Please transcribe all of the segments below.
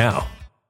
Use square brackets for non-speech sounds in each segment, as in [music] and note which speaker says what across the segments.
Speaker 1: now.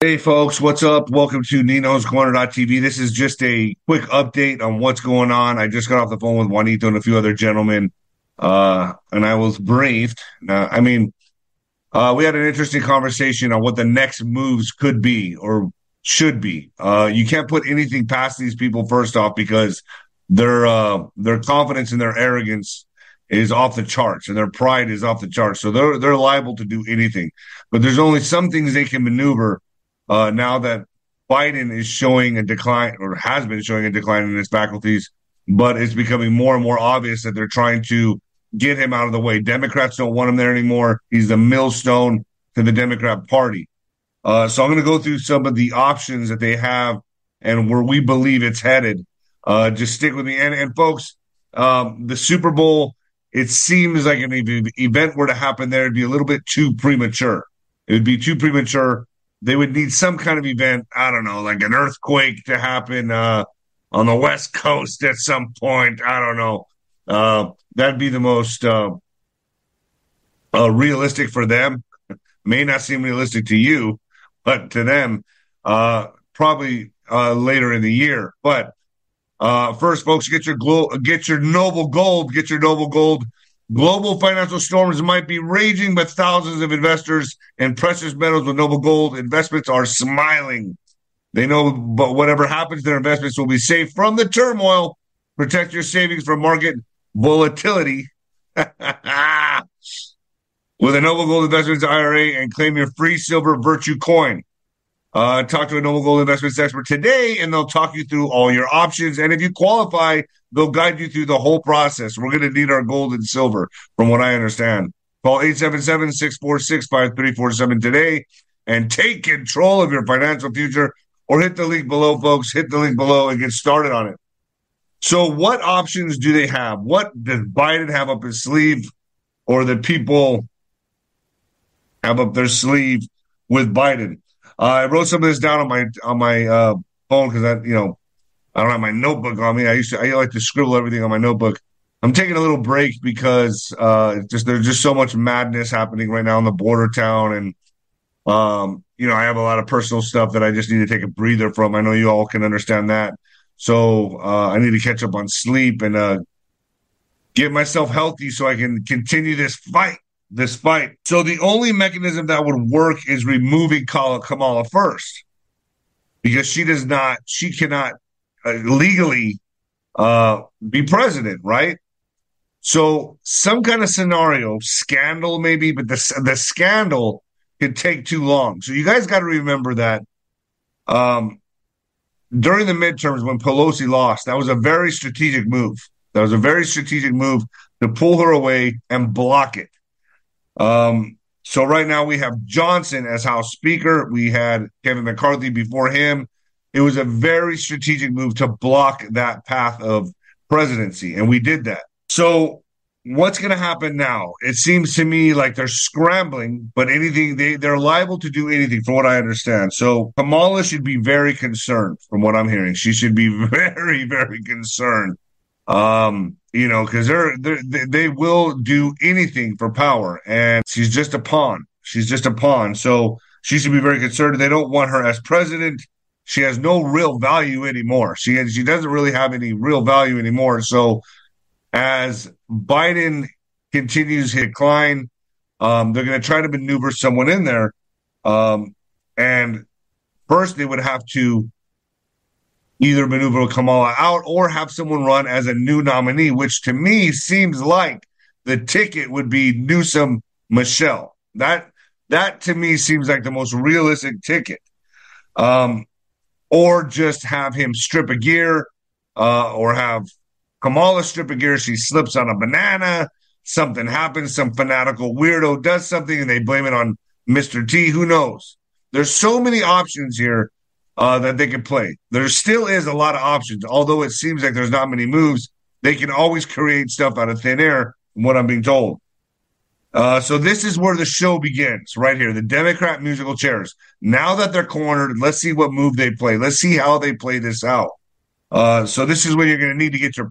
Speaker 2: Hey, folks, what's up? Welcome to Nino's Corner.tv. This is just a quick update on what's going on. I just got off the phone with Juanito and a few other gentlemen, uh, and I was briefed. Uh, I mean, uh, we had an interesting conversation on what the next moves could be or should be. Uh, you can't put anything past these people first off because their uh, their confidence and their arrogance is off the charts and their pride is off the charts. So they're they're liable to do anything. But there's only some things they can maneuver uh, now that Biden is showing a decline or has been showing a decline in his faculties, but it's becoming more and more obvious that they're trying to get him out of the way. Democrats don't want him there anymore. He's the millstone to the Democrat Party. Uh, so I'm going to go through some of the options that they have and where we believe it's headed. Uh, just stick with me. And, and folks, um, the Super Bowl, it seems like an event were to happen there, it'd be a little bit too premature. It would be too premature. They would need some kind of event, I don't know, like an earthquake to happen uh, on the West Coast at some point. I don't know. Uh, that'd be the most uh, uh, realistic for them. [laughs] May not seem realistic to you, but to them, uh, probably uh, later in the year. But first, folks, get your glo- get your noble gold, get your noble gold. Global financial storms might be raging, but thousands of investors in precious metals with noble gold investments are smiling. They know, but whatever happens, their investments will be safe from the turmoil. Protect your savings from market volatility. [laughs] with a Noble Gold Investments IRA and claim your free silver virtue coin. Uh, talk to a Noble Gold Investments expert today, and they'll talk you through all your options. And if you qualify, they'll guide you through the whole process. We're going to need our gold and silver, from what I understand. Call 877 646 5347 today and take control of your financial future, or hit the link below, folks. Hit the link below and get started on it. So, what options do they have? What does Biden have up his sleeve, or the people have up their sleeve with Biden? Uh, I wrote some of this down on my on my uh, phone because I, you know, I don't have my notebook on me. I used to I like to scribble everything on my notebook. I'm taking a little break because uh, just there's just so much madness happening right now in the border town, and um, you know, I have a lot of personal stuff that I just need to take a breather from. I know you all can understand that, so uh, I need to catch up on sleep and uh, get myself healthy so I can continue this fight this fight. So the only mechanism that would work is removing Kamala first, because she does not, she cannot uh, legally uh, be president, right? So some kind of scenario, scandal maybe, but the the scandal could take too long. So you guys got to remember that um, during the midterms when Pelosi lost, that was a very strategic move. That was a very strategic move to pull her away and block it. Um, so right now we have Johnson as House Speaker. We had Kevin McCarthy before him. It was a very strategic move to block that path of presidency, and we did that. So what's going to happen now? It seems to me like they're scrambling, but anything they they're liable to do anything, from what I understand. So Kamala should be very concerned, from what I'm hearing. She should be [laughs] very, very concerned. Um, you know, because they're, they're they will do anything for power, and she's just a pawn. She's just a pawn. So she should be very concerned. They don't want her as president. She has no real value anymore. She has, she doesn't really have any real value anymore. So as Biden continues his decline, um, they're going to try to maneuver someone in there. Um, and first, they would have to either maneuver Kamala out or have someone run as a new nominee, which to me seems like the ticket would be Newsom Michelle. That that to me seems like the most realistic ticket. Um, or just have him strip a gear, uh, or have Kamala strip a gear. She slips on a banana. Something happens. Some fanatical weirdo does something, and they blame it on Mr. T. Who knows? There's so many options here uh, that they can play. There still is a lot of options, although it seems like there's not many moves. They can always create stuff out of thin air, from what I'm being told. Uh, so this is where the show begins, right here. The Democrat musical chairs. Now that they're cornered, let's see what move they play. Let's see how they play this out. Uh, so this is when you're going to need to get your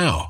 Speaker 3: now.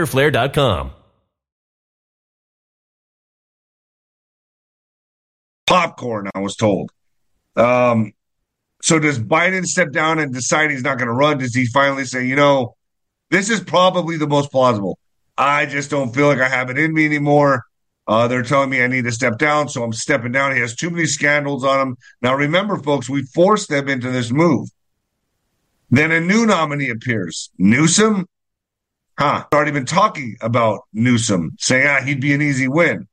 Speaker 1: www.fighterflare.com.
Speaker 2: Popcorn, I was told. Um, so does Biden step down and decide he's not going to run? Does he finally say, you know, this is probably the most plausible? I just don't feel like I have it in me anymore. Uh, they're telling me I need to step down, so I'm stepping down. He has too many scandals on him. Now, remember, folks, we forced them into this move. Then a new nominee appears. Newsom, huh? Already been talking about Newsom, saying ah, he'd be an easy win.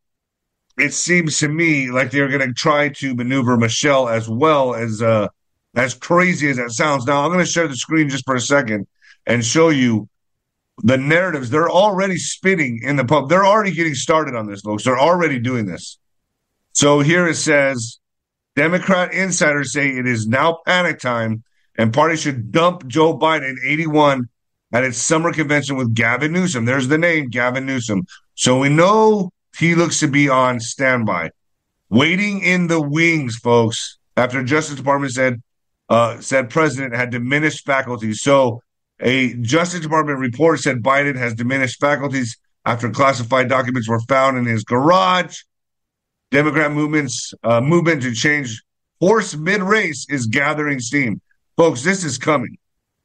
Speaker 2: It seems to me like they're going to try to maneuver Michelle as well as uh, as crazy as that sounds. Now, I'm going to share the screen just for a second and show you the narratives. They're already spinning in the pub. They're already getting started on this, folks. They're already doing this. So here it says Democrat insiders say it is now panic time and party should dump Joe Biden 81 at its summer convention with Gavin Newsom. There's the name, Gavin Newsom. So we know he looks to be on standby, waiting in the wings, folks. After Justice Department said uh, said president had diminished faculties. So a Justice Department report said Biden has diminished faculties after classified documents were found in his garage. Democrat movements uh, movement to change horse mid race is gathering steam, folks. This is coming.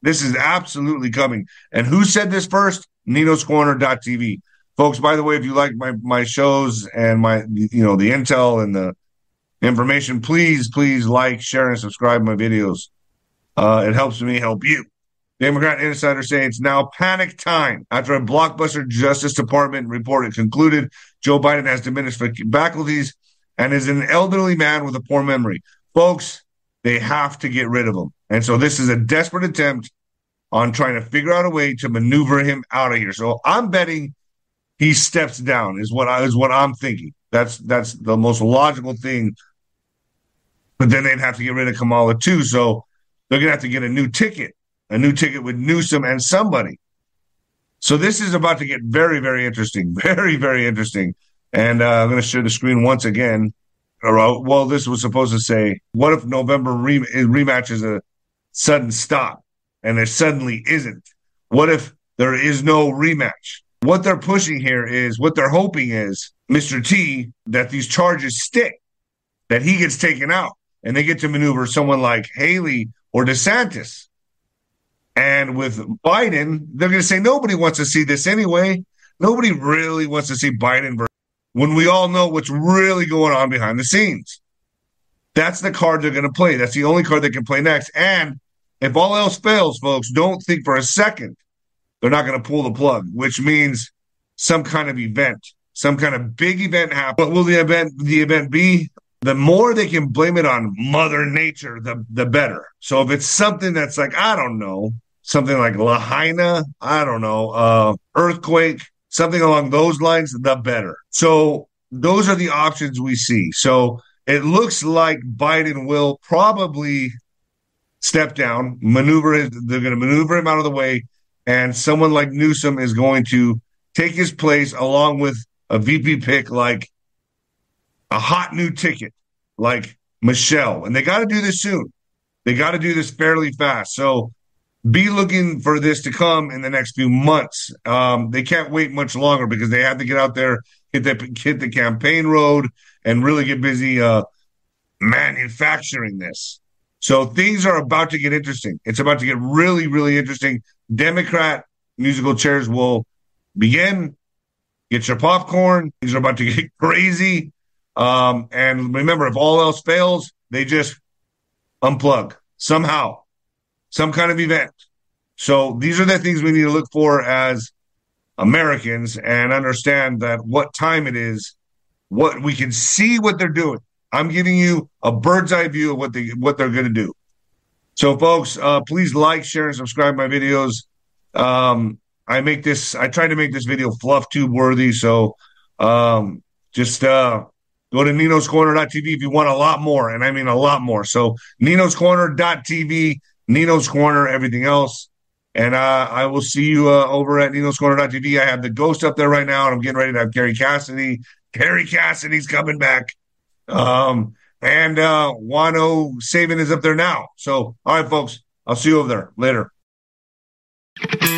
Speaker 2: This is absolutely coming. And who said this first? Nino'sCorner.tv. folks. By the way, if you like my my shows and my you know the intel and the information, please please like, share, and subscribe my videos. Uh, it helps me help you. Democrat insiders say it's now panic time after a blockbuster Justice Department report had concluded Joe Biden has diminished faculties and is an elderly man with a poor memory. Folks, they have to get rid of him. And so this is a desperate attempt on trying to figure out a way to maneuver him out of here. So I'm betting he steps down is what I is what I'm thinking. That's that's the most logical thing. But then they'd have to get rid of Kamala too. So they're gonna have to get a new ticket, a new ticket with Newsom and somebody. So this is about to get very, very interesting. [laughs] Very, very interesting. And uh, I'm going to share the screen once again. Well, this was supposed to say, what if November re- rematch is a sudden stop and there suddenly isn't? What if there is no rematch? What they're pushing here is what they're hoping is Mr. T that these charges stick, that he gets taken out and they get to maneuver someone like Haley or DeSantis. And with Biden, they're going to say nobody wants to see this anyway. Nobody really wants to see Biden when we all know what's really going on behind the scenes. That's the card they're going to play. That's the only card they can play next. And if all else fails, folks, don't think for a second they're not going to pull the plug, which means some kind of event, some kind of big event happen. What will the event the event be? The more they can blame it on Mother Nature, the the better. So if it's something that's like I don't know, something like Lahaina, I don't know, uh, earthquake, something along those lines, the better. So those are the options we see. So it looks like Biden will probably step down, maneuver. They're going to maneuver him out of the way, and someone like Newsom is going to take his place along with a VP pick like a hot new ticket like Michelle. And they got to do this soon. They got to do this fairly fast. So be looking for this to come in the next few months. Um, they can't wait much longer because they have to get out there, hit the hit the campaign road, and really get busy uh, manufacturing this. So things are about to get interesting. It's about to get really, really interesting. Democrat musical chairs will begin. Get your popcorn. Things are about to [laughs] get crazy. Um, and remember, if all else fails, they just unplug somehow some kind of event. So these are the things we need to look for as Americans and understand that what time it is, what we can see what they're doing. I'm giving you a bird's eye view of what they what they're going to do. So, folks, uh, please like, share, and subscribe my videos. Um, I make this. I try to make this video fluff tube worthy. So, um, just uh, go to ninoscorner.tv if you want a lot more, and I mean a lot more. So, ninoscorner.tv Nino's Corner, everything else. And uh, I will see you uh, over at Nino's Corner.tv. I have the ghost up there right now, and I'm getting ready to have Gary Cassidy. Gary Cassidy's coming back. Um, and uh, Juan O Savin is up there now. So, all right, folks, I'll see you over there later.